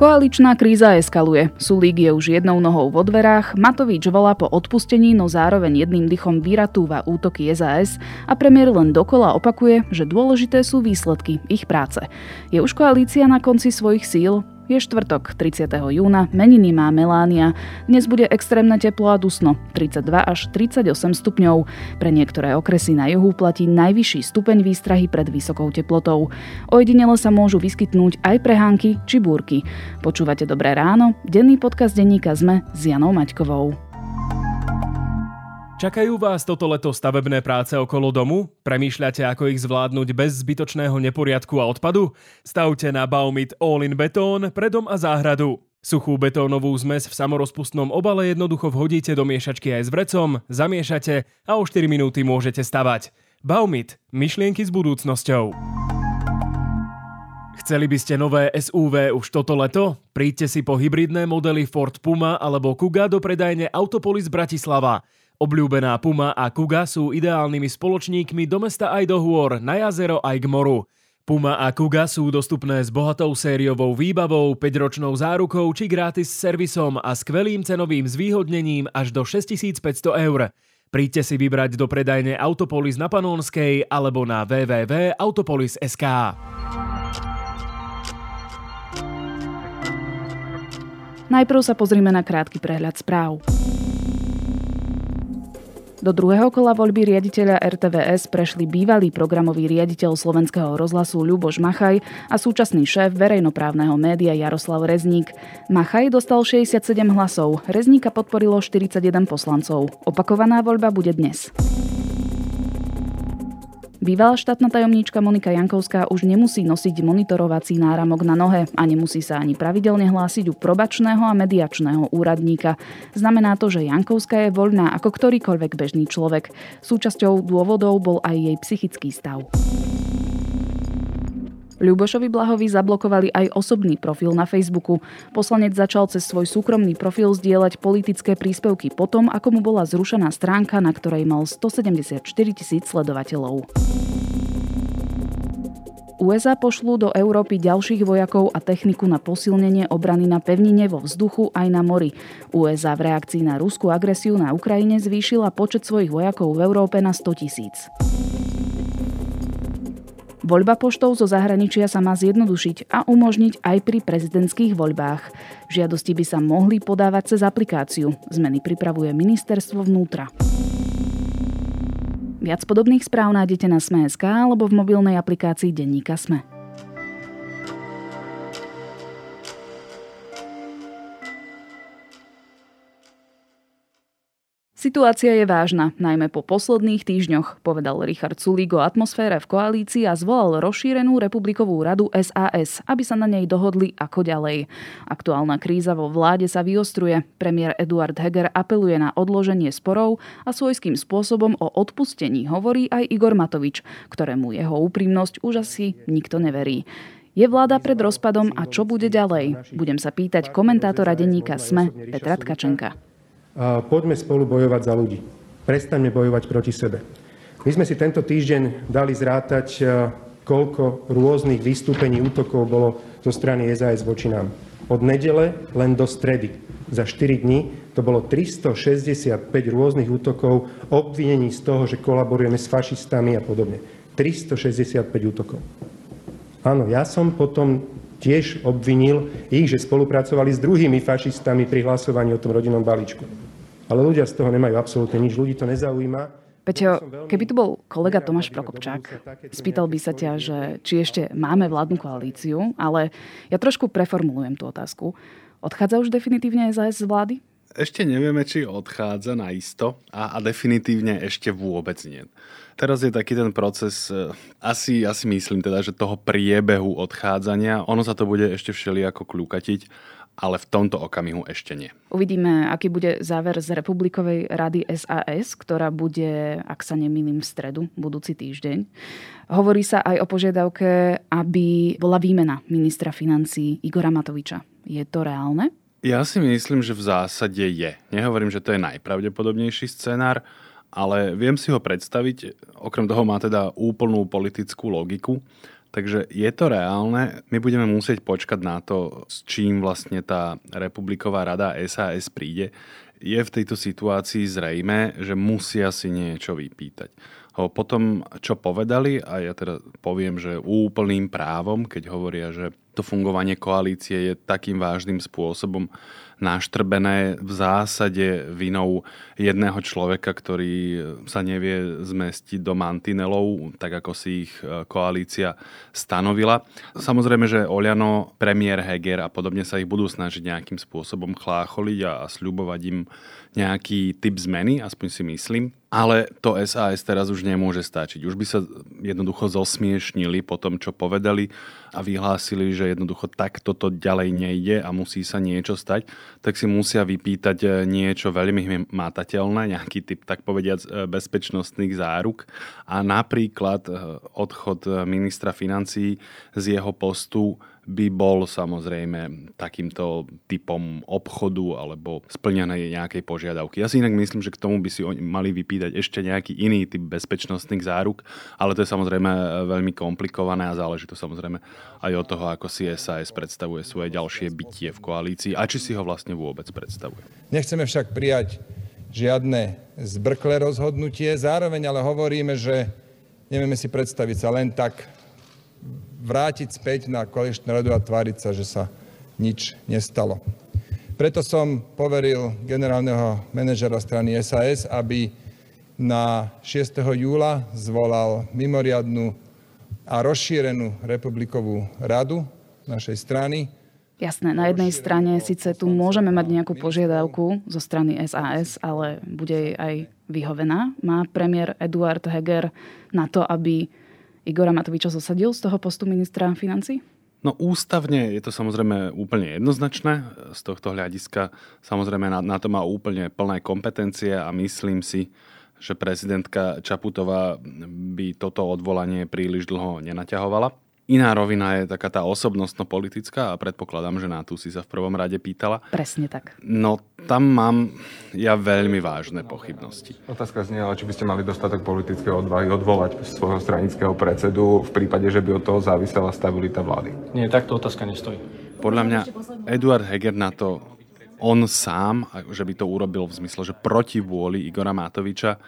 Koaličná kríza eskaluje. Sulík je už jednou nohou vo dverách, Matovič volá po odpustení, no zároveň jedným dychom vyratúva útoky SAS a premiér len dokola opakuje, že dôležité sú výsledky ich práce. Je už koalícia na konci svojich síl? Je štvrtok, 30. júna, meniny má Melánia. Dnes bude extrémne teplo a dusno, 32 až 38 stupňov. Pre niektoré okresy na juhu platí najvyšší stupeň výstrahy pred vysokou teplotou. Ojedinele sa môžu vyskytnúť aj prehánky či búrky. Počúvate Dobré ráno? Denný podcast denníka ZME s Janou Maťkovou. Čakajú vás toto leto stavebné práce okolo domu? Premýšľate, ako ich zvládnuť bez zbytočného neporiadku a odpadu? Stavte na Baumit All-in Betón pre dom a záhradu. Suchú betónovú zmes v samorozpustnom obale jednoducho vhodíte do miešačky aj s vrecom, zamiešate a o 4 minúty môžete stavať. Baumit. Myšlienky s budúcnosťou. Chceli by ste nové SUV už toto leto? Príďte si po hybridné modely Ford Puma alebo Kuga do predajne Autopolis Bratislava. Obľúbená Puma a Kuga sú ideálnymi spoločníkmi do mesta aj do hôr, na jazero aj k moru. Puma a Kuga sú dostupné s bohatou sériovou výbavou, 5-ročnou zárukou či gratis servisom a skvelým cenovým zvýhodnením až do 6500 eur. Príďte si vybrať do predajne Autopolis na Panónskej alebo na www.autopolis.sk. Najprv sa pozrime na krátky prehľad správ. Do druhého kola voľby riaditeľa RTVS prešli bývalý programový riaditeľ slovenského rozhlasu Ľuboš Machaj a súčasný šéf verejnoprávneho média Jaroslav Rezník. Machaj dostal 67 hlasov, Rezníka podporilo 41 poslancov. Opakovaná voľba bude dnes. Bývalá štátna tajomníčka Monika Jankovská už nemusí nosiť monitorovací náramok na nohe a nemusí sa ani pravidelne hlásiť u probačného a mediačného úradníka. Znamená to, že Jankovská je voľná ako ktorýkoľvek bežný človek. Súčasťou dôvodov bol aj jej psychický stav. Ľubošovi Blahovi zablokovali aj osobný profil na Facebooku. Poslanec začal cez svoj súkromný profil zdieľať politické príspevky potom, ako mu bola zrušená stránka, na ktorej mal 174 tisíc sledovateľov. USA pošlú do Európy ďalších vojakov a techniku na posilnenie obrany na pevnine vo vzduchu aj na mori. USA v reakcii na ruskú agresiu na Ukrajine zvýšila počet svojich vojakov v Európe na 100 tisíc. Voľba poštou zo zahraničia sa má zjednodušiť a umožniť aj pri prezidentských voľbách. Žiadosti by sa mohli podávať cez aplikáciu. Zmeny pripravuje ministerstvo vnútra. Viac podobných správ nájdete na Sme.sk alebo v mobilnej aplikácii Denníka Sme. Situácia je vážna, najmä po posledných týždňoch, povedal Richard Sulík o atmosfére v koalícii a zvolal rozšírenú republikovú radu SAS, aby sa na nej dohodli ako ďalej. Aktuálna kríza vo vláde sa vyostruje. Premiér Eduard Heger apeluje na odloženie sporov a svojským spôsobom o odpustení hovorí aj Igor Matovič, ktorému jeho úprimnosť už asi nikto neverí. Je vláda pred rozpadom a čo bude ďalej? Budem sa pýtať komentátora denníka SME Petra Tkačenka poďme spolu bojovať za ľudí. Prestaňme bojovať proti sebe. My sme si tento týždeň dali zrátať, koľko rôznych vystúpení, útokov bolo zo strany SAS voči nám. Od nedele len do stredy. Za 4 dní to bolo 365 rôznych útokov, obvinení z toho, že kolaborujeme s fašistami a podobne. 365 útokov. Áno, ja som potom tiež obvinil ich, že spolupracovali s druhými fašistami pri hlasovaní o tom rodinnom balíčku. Ale ľudia z toho nemajú absolútne nič, ľudí to nezaujíma. Peťo, keby tu bol kolega Tomáš Prokopčák, spýtal by sa ťa, že či ešte máme vládnu koalíciu, ale ja trošku preformulujem tú otázku. Odchádza už definitívne SAS z vlády? Ešte nevieme, či odchádza na isto a, a definitívne ešte vôbec nie. Teraz je taký ten proces, e, asi, asi myslím teda, že toho priebehu odchádzania, ono sa to bude ešte všelijako kľúkatiť ale v tomto okamihu ešte nie. Uvidíme, aký bude záver z Republikovej rady SAS, ktorá bude, ak sa nemýlim, v stredu, budúci týždeň. Hovorí sa aj o požiadavke, aby bola výmena ministra financí Igora Matoviča. Je to reálne? Ja si myslím, že v zásade je. Nehovorím, že to je najpravdepodobnejší scenár, ale viem si ho predstaviť. Okrem toho má teda úplnú politickú logiku Takže je to reálne. My budeme musieť počkať na to, s čím vlastne tá Republiková rada SAS príde. Je v tejto situácii zrejme, že musia si niečo vypýtať. Potom, čo povedali, a ja teda poviem, že úplným právom, keď hovoria, že to fungovanie koalície je takým vážnym spôsobom naštrbené v zásade vinou jedného človeka, ktorý sa nevie zmestiť do mantinelov, tak ako si ich e, koalícia stanovila. Samozrejme, že Oliano, premiér Heger a podobne sa ich budú snažiť nejakým spôsobom chlácholiť a, sľubovať im nejaký typ zmeny, aspoň si myslím. Ale to SAS teraz už nemôže stačiť. Už by sa jednoducho zosmiešnili po tom, čo povedali a vyhlásili, že jednoducho takto to ďalej nejde a musí sa niečo stať, tak si musia vypýtať eh, niečo veľmi matateľné, nejaký typ, tak povediac, eh, bezpečnostných záruk. A napríklad eh, odchod ministra financí z jeho postu by bol samozrejme takýmto typom obchodu alebo splnenej nejakej požiadavky. Ja si inak myslím, že k tomu by si oni mali vypýtať ešte nejaký iný typ bezpečnostných záruk, ale to je samozrejme veľmi komplikované a záleží to samozrejme aj od toho, ako si predstavuje svoje ďalšie bytie v koalícii a či si ho vlastne vôbec predstavuje. Nechceme však prijať žiadne zbrklé rozhodnutie, zároveň ale hovoríme, že nevieme si predstaviť sa len tak vrátiť späť na koaličnú radu a tváriť sa, že sa nič nestalo. Preto som poveril generálneho manažera strany SAS, aby na 6. júla zvolal mimoriadnu a rozšírenú republikovú radu našej strany. Jasné, na jednej strane síce tu môžeme mať nejakú požiadavku zo strany SAS, ale bude jej aj vyhovená. Má premiér Eduard Heger na to, aby Igora Matoviča zosadil z toho postu ministra financí? No ústavne je to samozrejme úplne jednoznačné. Z tohto hľadiska samozrejme na, na to má úplne plné kompetencie a myslím si, že prezidentka Čaputová by toto odvolanie príliš dlho nenaťahovala. Iná rovina je taká tá osobnostno-politická a predpokladám, že na tú si sa v prvom rade pýtala. Presne tak. No tam mám ja veľmi vážne pochybnosti. Otázka znie, ale či by ste mali dostatok politického odvahy odvolať svojho stranického predsedu v prípade, že by od toho závisela stabilita vlády? Nie, takto otázka nestojí. Podľa mňa Eduard Heger na to on sám, že by to urobil v zmysle, že proti vôli Igora Matoviča,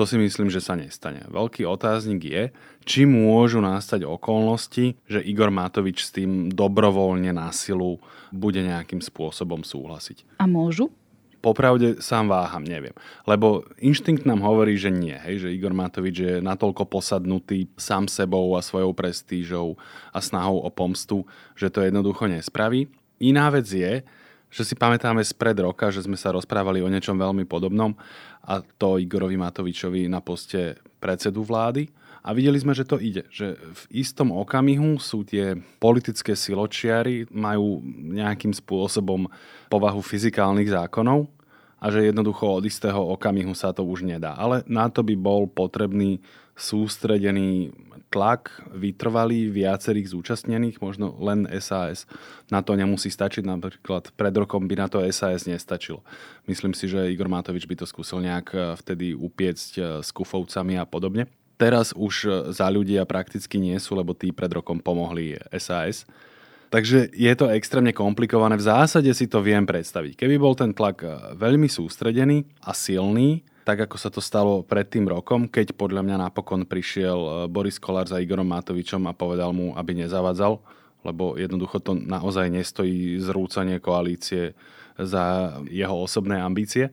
to si myslím, že sa nestane. Veľký otáznik je, či môžu nastať okolnosti, že Igor Matovič s tým dobrovoľne na silu bude nejakým spôsobom súhlasiť. A môžu? Popravde sám váham, neviem. Lebo inštinkt nám hovorí, že nie. Hej, že Igor Matovič je natoľko posadnutý sám sebou a svojou prestížou a snahou o pomstu, že to jednoducho nespraví. Iná vec je, že si pamätáme spred roka, že sme sa rozprávali o niečom veľmi podobnom a to Igorovi Matovičovi na poste predsedu vlády. A videli sme, že to ide. Že v istom okamihu sú tie politické siločiary, majú nejakým spôsobom povahu fyzikálnych zákonov a že jednoducho od istého okamihu sa to už nedá. Ale na to by bol potrebný sústredený tlak vytrvalý viacerých zúčastnených, možno len SAS. Na to nemusí stačiť, napríklad pred rokom by na to SAS nestačilo. Myslím si, že Igor Matovič by to skúsil nejak eh, vtedy upiecť eh, s kufovcami a podobne. Teraz už eh, za ľudia prakticky nie sú, lebo tí pred rokom pomohli SAS. Takže je to extrémne komplikované. V zásade si to viem predstaviť. Keby bol ten tlak veľmi sústredený a silný, tak ako sa to stalo pred tým rokom, keď podľa mňa napokon prišiel e, Boris Kolár za Igorom Matovičom a povedal mu, aby nezavadzal, lebo jednoducho to naozaj nestojí zrúcanie koalície za jeho osobné ambície,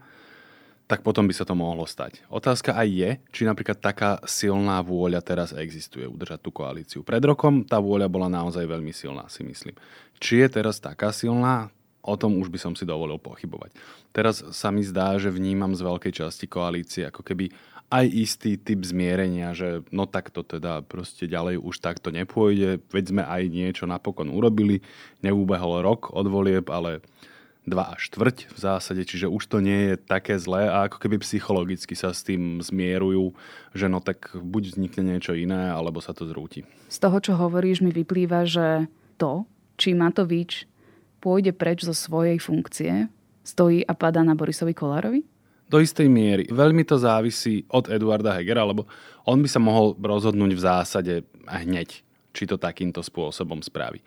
tak potom by sa to mohlo stať. Otázka aj je, či napríklad taká silná vôľa teraz existuje udržať tú koalíciu. Pred rokom tá vôľa bola naozaj veľmi silná, si myslím. Či je teraz taká silná, o tom už by som si dovolil pochybovať. Teraz sa mi zdá, že vnímam z veľkej časti koalície ako keby aj istý typ zmierenia, že no tak to teda proste ďalej už takto nepôjde, veď sme aj niečo napokon urobili, neúbehol rok od volieb, ale dva až štvrť v zásade, čiže už to nie je také zlé a ako keby psychologicky sa s tým zmierujú, že no tak buď vznikne niečo iné, alebo sa to zrúti. Z toho, čo hovoríš, mi vyplýva, že to, či Matovič pôjde preč zo svojej funkcie, stojí a padá na Borisovi Kolárovi? Do istej miery. Veľmi to závisí od Eduarda Hegera, lebo on by sa mohol rozhodnúť v zásade hneď. či to takýmto spôsobom spraví.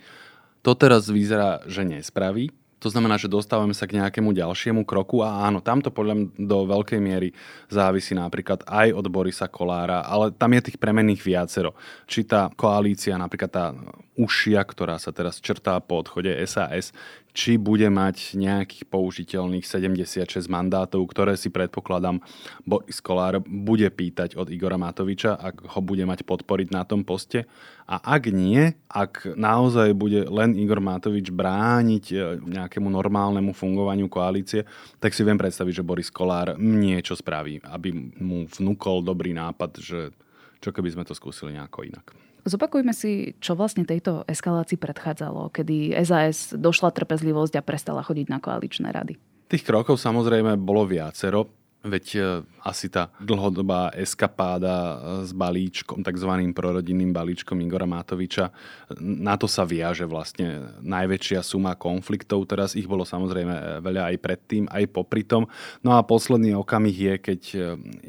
To teraz vyzerá, že nespraví, to znamená, že dostávame sa k nejakému ďalšiemu kroku a áno, tamto podľa mňa do veľkej miery závisí napríklad aj od Borisa Kolára, ale tam je tých premenných viacero. Či tá koalícia, napríklad tá užšia, ktorá sa teraz črtá po odchode SAS, či bude mať nejakých použiteľných 76 mandátov, ktoré si predpokladám Boris Kolár bude pýtať od Igora Matoviča, ak ho bude mať podporiť na tom poste. A ak nie, ak naozaj bude len Igor Matovič brániť e, nejakému normálnemu fungovaniu koalície, tak si viem predstaviť, že Boris Kolár niečo spraví, aby mu vnúkol dobrý nápad, že čo keby sme to skúsili nejako inak. Zopakujme si, čo vlastne tejto eskalácii predchádzalo, kedy SAS došla trpezlivosť a prestala chodiť na koaličné rady. Tých krokov samozrejme bolo viacero. Veď e, asi tá dlhodobá eskapáda e, s balíčkom, tzv. prorodinným balíčkom Igora Matoviča, na to sa viaže vlastne najväčšia suma konfliktov. Teraz ich bolo samozrejme veľa aj predtým, aj popri tom. No a posledný okamih je, keď e,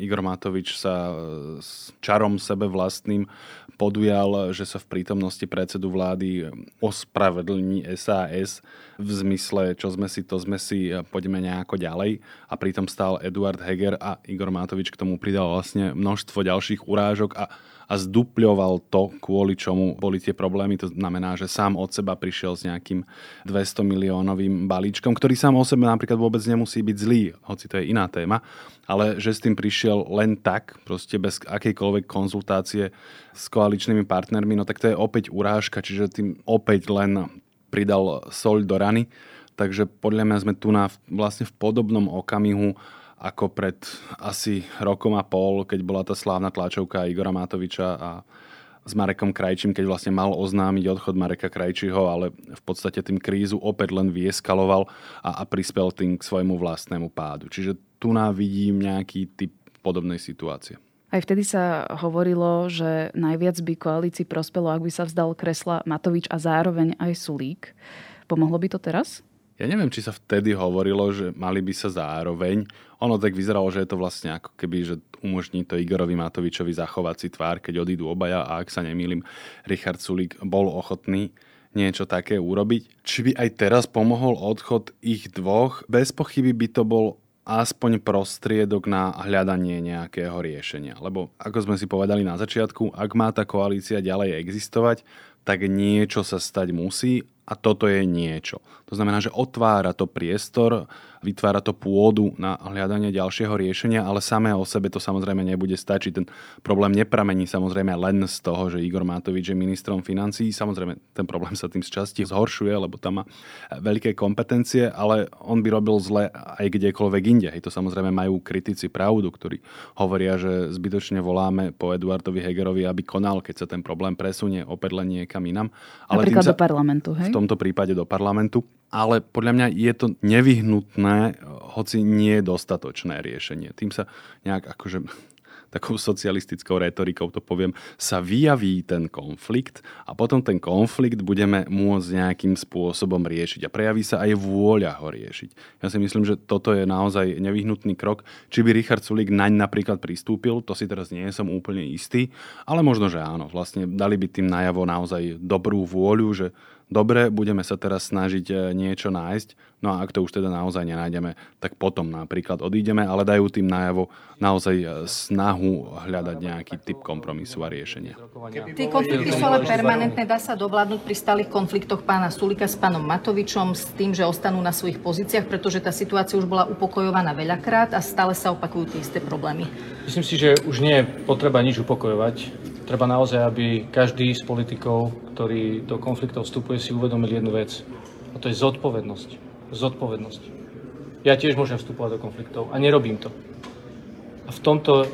Igor Matovič sa s čarom sebe vlastným podujal, že sa v prítomnosti predsedu vlády ospravedlní SAS v zmysle, čo sme si, to sme si, poďme nejako ďalej. A pritom stál Eduard Heger a Igor Matovič k tomu pridal vlastne množstvo ďalších urážok a a zdupľoval to, kvôli čomu boli tie problémy. To znamená, že sám od seba prišiel s nejakým 200 miliónovým balíčkom, ktorý sám o sebe napríklad vôbec nemusí byť zlý, hoci to je iná téma, ale že s tým prišiel len tak, proste bez akejkoľvek konzultácie s koaličnými partnermi, no tak to je opäť urážka, čiže tým opäť len pridal soľ do rany. Takže podľa mňa sme tu na, vlastne v podobnom okamihu ako pred asi rokom a pol, keď bola tá slávna tlačovka Igora Matoviča a s Marekom Krajčím, keď vlastne mal oznámiť odchod Mareka Krajčího, ale v podstate tým krízu opäť len vyeskaloval a, a prispel tým k svojmu vlastnému pádu. Čiže tu na vidím nejaký typ podobnej situácie. Aj vtedy sa hovorilo, že najviac by koalícii prospelo, ak by sa vzdal kresla Matovič a zároveň aj Sulík. Pomohlo by to teraz? Ja neviem, či sa vtedy hovorilo, že mali by sa zároveň. Ono tak vyzeralo, že je to vlastne ako keby, že umožní to Igorovi Matovičovi zachovať si tvár, keď odídu obaja a ak sa nemýlim, Richard Sulík bol ochotný niečo také urobiť. Či by aj teraz pomohol odchod ich dvoch? Bez pochyby by to bol aspoň prostriedok na hľadanie nejakého riešenia. Lebo ako sme si povedali na začiatku, ak má tá koalícia ďalej existovať, tak niečo sa stať musí a toto je niečo. To znamená, že otvára to priestor, vytvára to pôdu na hľadanie ďalšieho riešenia, ale samé o sebe to samozrejme nebude stačiť. Ten problém nepramení samozrejme len z toho, že Igor Matovič je ministrom financí. Samozrejme, ten problém sa tým z časti zhoršuje, lebo tam má veľké kompetencie, ale on by robil zle aj kdekoľvek inde. Hej, to samozrejme majú kritici pravdu, ktorí hovoria, že zbytočne voláme po Eduardovi Hegerovi, aby konal, keď sa ten problém presunie opäť len niekam inam. Ale Napríklad sa, do parlamentu, hej? V tomto prípade do parlamentu. Ale podľa mňa je to nevyhnutné, hoci nie je dostatočné riešenie. Tým sa nejak akože takou socialistickou retorikou to poviem, sa vyjaví ten konflikt a potom ten konflikt budeme môcť nejakým spôsobom riešiť a prejaví sa aj vôľa ho riešiť. Ja si myslím, že toto je naozaj nevyhnutný krok. Či by Richard Sulik naň napríklad pristúpil, to si teraz nie som úplne istý, ale možno, že áno. Vlastne dali by tým najavo naozaj dobrú vôľu, že dobre, budeme sa teraz snažiť e, niečo nájsť, no a ak to už teda naozaj nenájdeme, tak potom napríklad odídeme, ale dajú tým najavo naozaj e, snahu hľadať nejaký typ kompromisu a riešenia. Tie konflikty sú ale permanentné, dá sa dovládnuť pri stálych konfliktoch pána Sulika s pánom Matovičom s tým, že ostanú na svojich pozíciách, pretože tá situácia už bola upokojovaná veľakrát a stále sa opakujú tie isté problémy. Myslím si, že už nie je potreba nič upokojovať Treba naozaj, aby každý z politikov, ktorý do konfliktov vstupuje, si uvedomil jednu vec. A to je zodpovednosť. Zodpovednosť. Ja tiež môžem vstupovať do konfliktov a nerobím to. A v tomto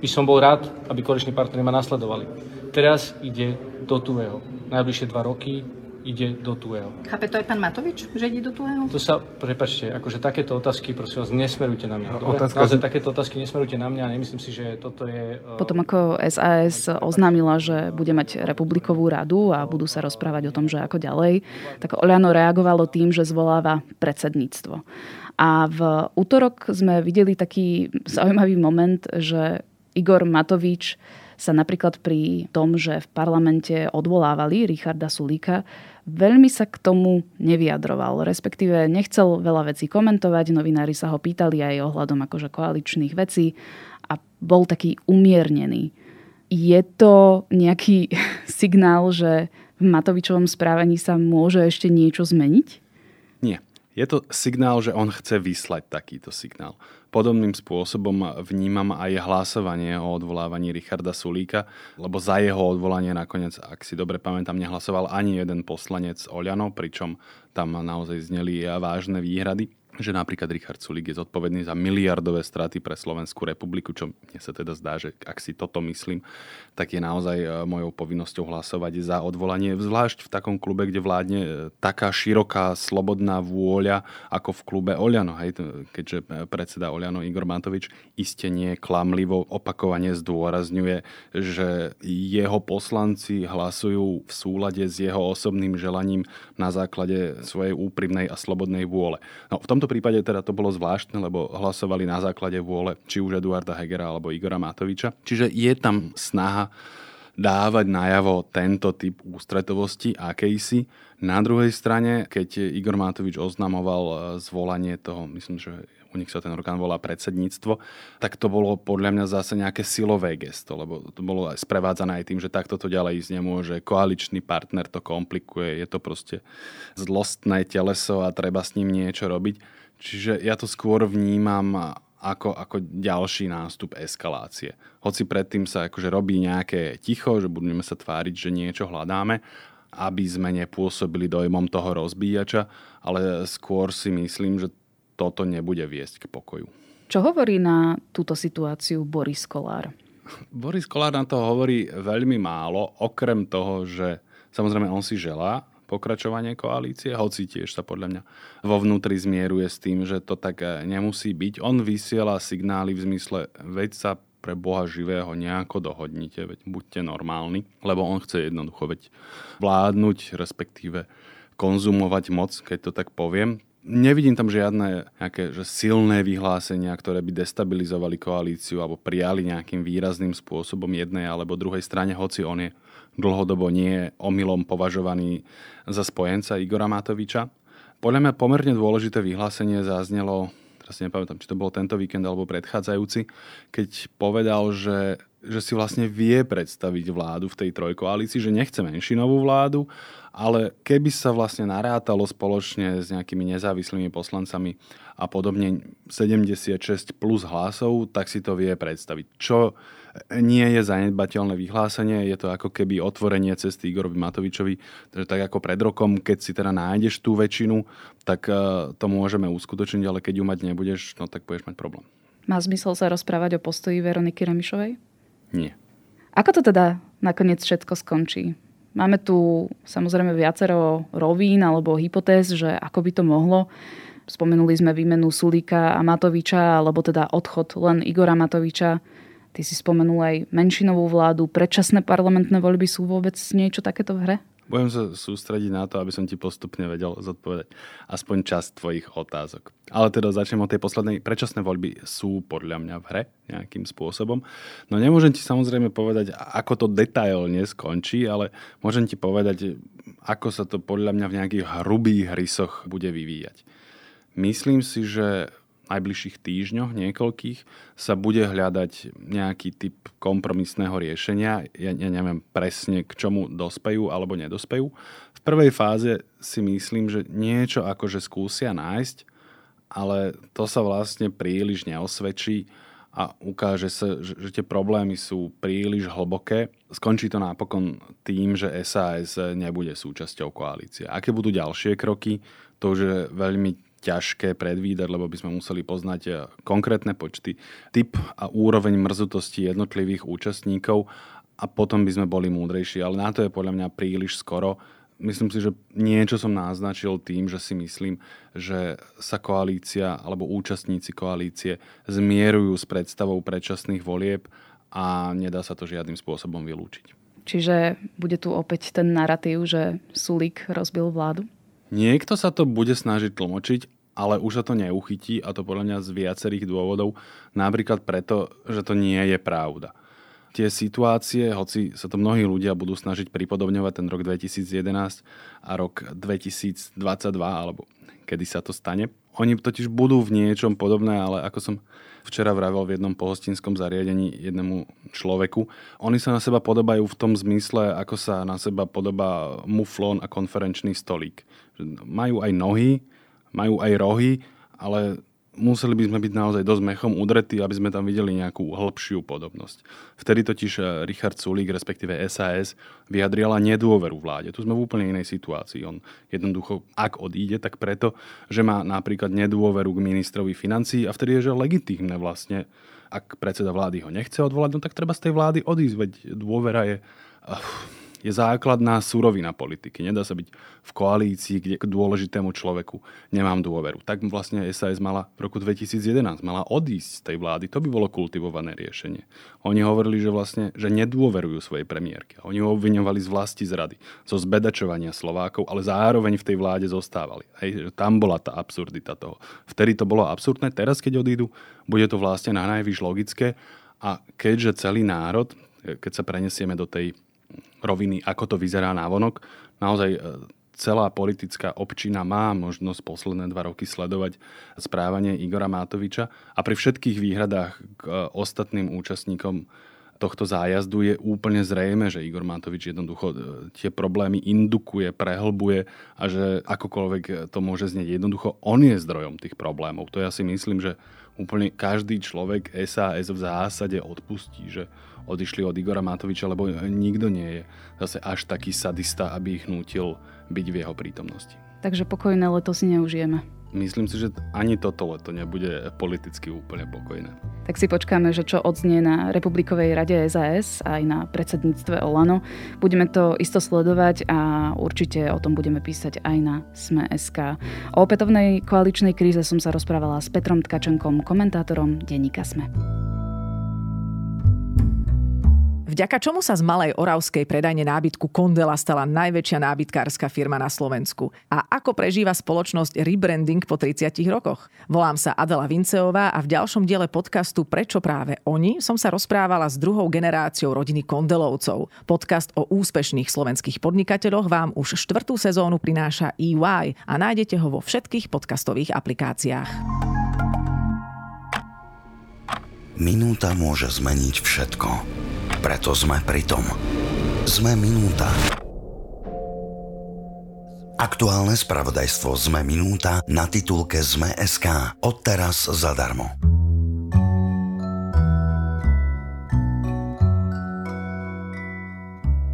by som bol rád, aby koaliční partnery ma nasledovali. Teraz ide do tuhého. Najbližšie dva roky ide do tuého. Chápe to aj pán Matovič, že ide do tuého? To sa, prepačte, akože takéto otázky, prosím vás, nesmerujte na mňa. Otázka... Naozaj takéto otázky nesmerujte na mňa a nemyslím si, že toto je... Uh... Potom ako SAS oznámila, že bude mať republikovú radu a budú sa rozprávať o tom, že ako ďalej, tak Oliano reagovalo tým, že zvoláva predsedníctvo. A v útorok sme videli taký zaujímavý moment, že Igor Matovič sa napríklad pri tom, že v parlamente odvolávali Richarda Sulíka, veľmi sa k tomu nevyjadroval, respektíve nechcel veľa vecí komentovať, novinári sa ho pýtali aj ohľadom akože koaličných vecí a bol taký umiernený. Je to nejaký signál, že v Matovičovom správaní sa môže ešte niečo zmeniť? Nie. Je to signál, že on chce vyslať takýto signál. Podobným spôsobom vnímam aj hlasovanie o odvolávaní Richarda Sulíka, lebo za jeho odvolanie nakoniec, ak si dobre pamätám, nehlasoval ani jeden poslanec Oľano, pričom tam naozaj zneli vážne výhrady že napríklad Richard Sulik je zodpovedný za miliardové straty pre Slovenskú republiku, čo mne sa teda zdá, že ak si toto myslím, tak je naozaj e, mojou povinnosťou hlasovať za odvolanie, zvlášť v takom klube, kde vládne e, taká široká, slobodná vôľa ako v klube Oľano, hej, keďže e, predseda Oľano Igor Matovič iste nie klamlivo opakovane zdôrazňuje, že jeho poslanci hlasujú v súlade s jeho osobným želaním na základe svojej úprimnej a slobodnej vôle. No, v tomto prípade teda to bolo zvláštne, lebo hlasovali na základe vôle či už Eduarda Hegera alebo Igora Matoviča. Čiže je tam snaha dávať najavo tento typ ústretovosti akejsi. Na druhej strane, keď Igor Matovič oznamoval e, zvolanie toho, myslím, že u nich sa ten orgán volá predsedníctvo, tak to bolo podľa mňa zase nejaké silové gesto, lebo to bolo aj sprevádzané aj tým, že takto to ďalej ísť nemôže, koaličný partner to komplikuje, je to proste zlostné teleso a treba s ním niečo robiť. Čiže ja to skôr vnímam ako, ako ďalší nástup eskalácie. Hoci predtým sa akože robí nejaké ticho, že budeme sa tváriť, že niečo hľadáme, aby sme nepôsobili dojmom toho rozbíjača, ale skôr si myslím, že toto nebude viesť k pokoju. Čo hovorí na túto situáciu Boris Kolár? Boris Kolár na to hovorí veľmi málo, okrem toho, že samozrejme on si želá, pokračovanie koalície, hoci tiež sa podľa mňa vo vnútri zmieruje s tým, že to tak nemusí byť. On vysiela signály v zmysle, veď sa pre Boha živého nejako dohodnite, veď buďte normálni, lebo on chce jednoducho veď vládnuť, respektíve konzumovať moc, keď to tak poviem. Nevidím tam žiadne nejaké že silné vyhlásenia, ktoré by destabilizovali koalíciu alebo prijali nejakým výrazným spôsobom jednej alebo druhej strane, hoci on je dlhodobo nie omylom považovaný za spojenca Igora Matoviča. Podľa mňa pomerne dôležité vyhlásenie zaznelo, teraz si nepamätám, či to bol tento víkend alebo predchádzajúci, keď povedal, že, že si vlastne vie predstaviť vládu v tej trojkoalícii, že nechce menšinovú vládu, ale keby sa vlastne narátalo spoločne s nejakými nezávislými poslancami a podobne 76 plus hlasov, tak si to vie predstaviť. Čo nie je zanedbateľné vyhlásenie, je to ako keby otvorenie cesty Igorovi Matovičovi, takže tak ako pred rokom, keď si teda nájdeš tú väčšinu, tak eh, to môžeme uskutočniť, ale keď ju mať nebudeš, no tak budeš mať problém. Má zmysel sa rozprávať o postoji Veroniky Remišovej? Nie. Ako to teda nakoniec všetko skončí? Máme tu samozrejme viacero rovín alebo hypotéz, že ako by to mohlo. Spomenuli sme výmenu Sulíka a Matoviča, alebo teda odchod len Igora Matoviča. Ty si spomenul aj menšinovú vládu. Predčasné parlamentné voľby sú vôbec niečo takéto v hre? Budem sa sústrediť na to, aby som ti postupne vedel zodpovedať aspoň časť tvojich otázok. Ale teda začnem od tej poslednej. Predčasné voľby sú podľa mňa v hre nejakým spôsobom. No nemôžem ti samozrejme povedať, ako to detailne skončí, ale môžem ti povedať, ako sa to podľa mňa v nejakých hrubých rysoch bude vyvíjať. Myslím si, že najbližších týždňoch, niekoľkých, sa bude hľadať nejaký typ kompromisného riešenia. Ja, ja neviem presne, k čomu dospejú alebo nedospejú. V prvej fáze si myslím, že niečo akože skúsia nájsť, ale to sa vlastne príliš neosvedčí a ukáže sa, že, že tie problémy sú príliš hlboké. Skončí to napokon tým, že SAS nebude súčasťou koalície. Aké budú ďalšie kroky, to už je veľmi ťažké predvídať, lebo by sme museli poznať eh, konkrétne počty, typ a úroveň mrzutosti jednotlivých účastníkov a potom by sme boli múdrejší. Ale na to je podľa mňa príliš skoro. Myslím si, že niečo som naznačil tým, že si myslím, že sa koalícia alebo účastníci koalície zmierujú s predstavou predčasných volieb a nedá sa to žiadnym spôsobom vylúčiť. Čiže bude tu opäť ten narratív, že Sulik rozbil vládu? Niekto sa to bude snažiť tlmočiť, ale už sa to neuchytí a to podľa mňa z viacerých dôvodov. Napríklad preto, že to nie je pravda. tie situácie, hoci sa to mnohí ľudia budú snažiť pripodobňovať ten rok 2011 a rok 2022, alebo kedy sa to stane. Oni totiž budú v niečom podobné, ale ako som včera vravel v jednom pohostinskom zariadení jednému človeku, oni sa na seba podobajú v tom zmysle, ako sa na seba podobá muflón a konferenčný stolík. Majú aj nohy, majú aj rohy, ale museli by sme byť naozaj dosť mechom udretí, aby sme tam videli nejakú hĺbšiu podobnosť. Vtedy totiž eh, Richard Sulík, respektíve SAS, vyjadriala nedôveru vláde. Tu sme v úplne inej situácii. On jednoducho, ak odíde, tak preto, že má napríklad nedôveru k ministrovi financí a vtedy je že legitímne vlastne, ak predseda vlády ho nechce odvolať, no tak treba z tej vlády odísť, veď dôvera je... Je základná surovina politiky. Nedá sa byť v koalícii, kde k dôležitému človeku nemám dôveru. Tak vlastne SAS mala v roku 2011 mala odísť z tej vlády. To by bolo kultivované riešenie. Oni hovorili, že vlastne že nedôverujú svojej premiérke. Oni ho obviňovali z vlasti zrady, zo zbedačovania Slovákov, ale zároveň v tej vláde zostávali. Hej, tam bola tá absurdita toho. Vtedy to bolo absurdné, teraz keď odídu, bude to vlastne na najvyš logické. A keďže celý národ, keď sa prenesieme do tej roviny, ako to vyzerá návonok. Naozaj e, celá politická občina má možnosť posledné dva roky sledovať správanie Igora Mátoviča a pri všetkých výhradách k e, ostatným účastníkom tohto zájazdu je úplne zrejme, že Igor Mátovič jednoducho e, tie problémy indukuje, prehlbuje a že akokoľvek to môže znieť jednoducho, on je zdrojom tých problémov. To ja si myslím, že úplne každý človek SAS v zásade odpustí, že odišli od Igora Matoviča, lebo nikto nie je zase až taký sadista, aby ich nútil byť v jeho prítomnosti. Takže pokojné leto si neužijeme. Myslím si, že ani toto leto nebude politicky úplne pokojné. Tak si počkáme, že čo odznie na Republikovej rade SAS aj na predsedníctve Olano. Budeme to isto sledovať a určite o tom budeme písať aj na Sme.sk. O opätovnej koaličnej kríze som sa rozprávala s Petrom Tkačenkom, komentátorom denníka Sme. Vďaka čomu sa z malej oravskej predajne nábytku Kondela stala najväčšia nábytkárska firma na Slovensku? A ako prežíva spoločnosť rebranding po 30 rokoch? Volám sa Adela Vinceová a v ďalšom diele podcastu Prečo práve oni som sa rozprávala s druhou generáciou rodiny Kondelovcov. Podcast o úspešných slovenských podnikateľoch vám už štvrtú sezónu prináša EY a nájdete ho vo všetkých podcastových aplikáciách. Minúta môže zmeniť všetko preto sme pri tom. Sme minúta. Aktuálne spravodajstvo Sme minúta na titulke Sme.sk. Odteraz zadarmo.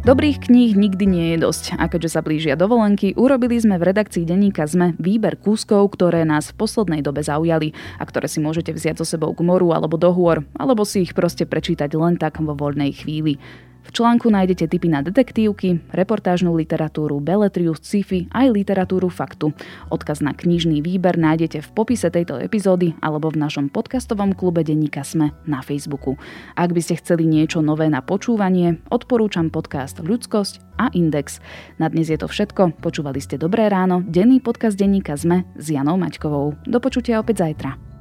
Dobrých kníh nikdy nie je dosť a keďže sa blížia dovolenky, urobili sme v redakcii denníka ZME výber kúskov, ktoré nás v poslednej dobe zaujali a ktoré si môžete vziať so sebou k moru alebo do hôr, alebo si ich proste prečítať len tak vo voľnej chvíli. V článku nájdete tipy na detektívky, reportážnu literatúru, beletriu, sci-fi aj literatúru faktu. Odkaz na knižný výber nájdete v popise tejto epizódy alebo v našom podcastovom klube Denníka Sme na Facebooku. Ak by ste chceli niečo nové na počúvanie, odporúčam podcast Ľudskosť a Index. Na dnes je to všetko. Počúvali ste Dobré ráno, denný podcast Denníka Sme s Janou Maťkovou. Do počutia opäť zajtra.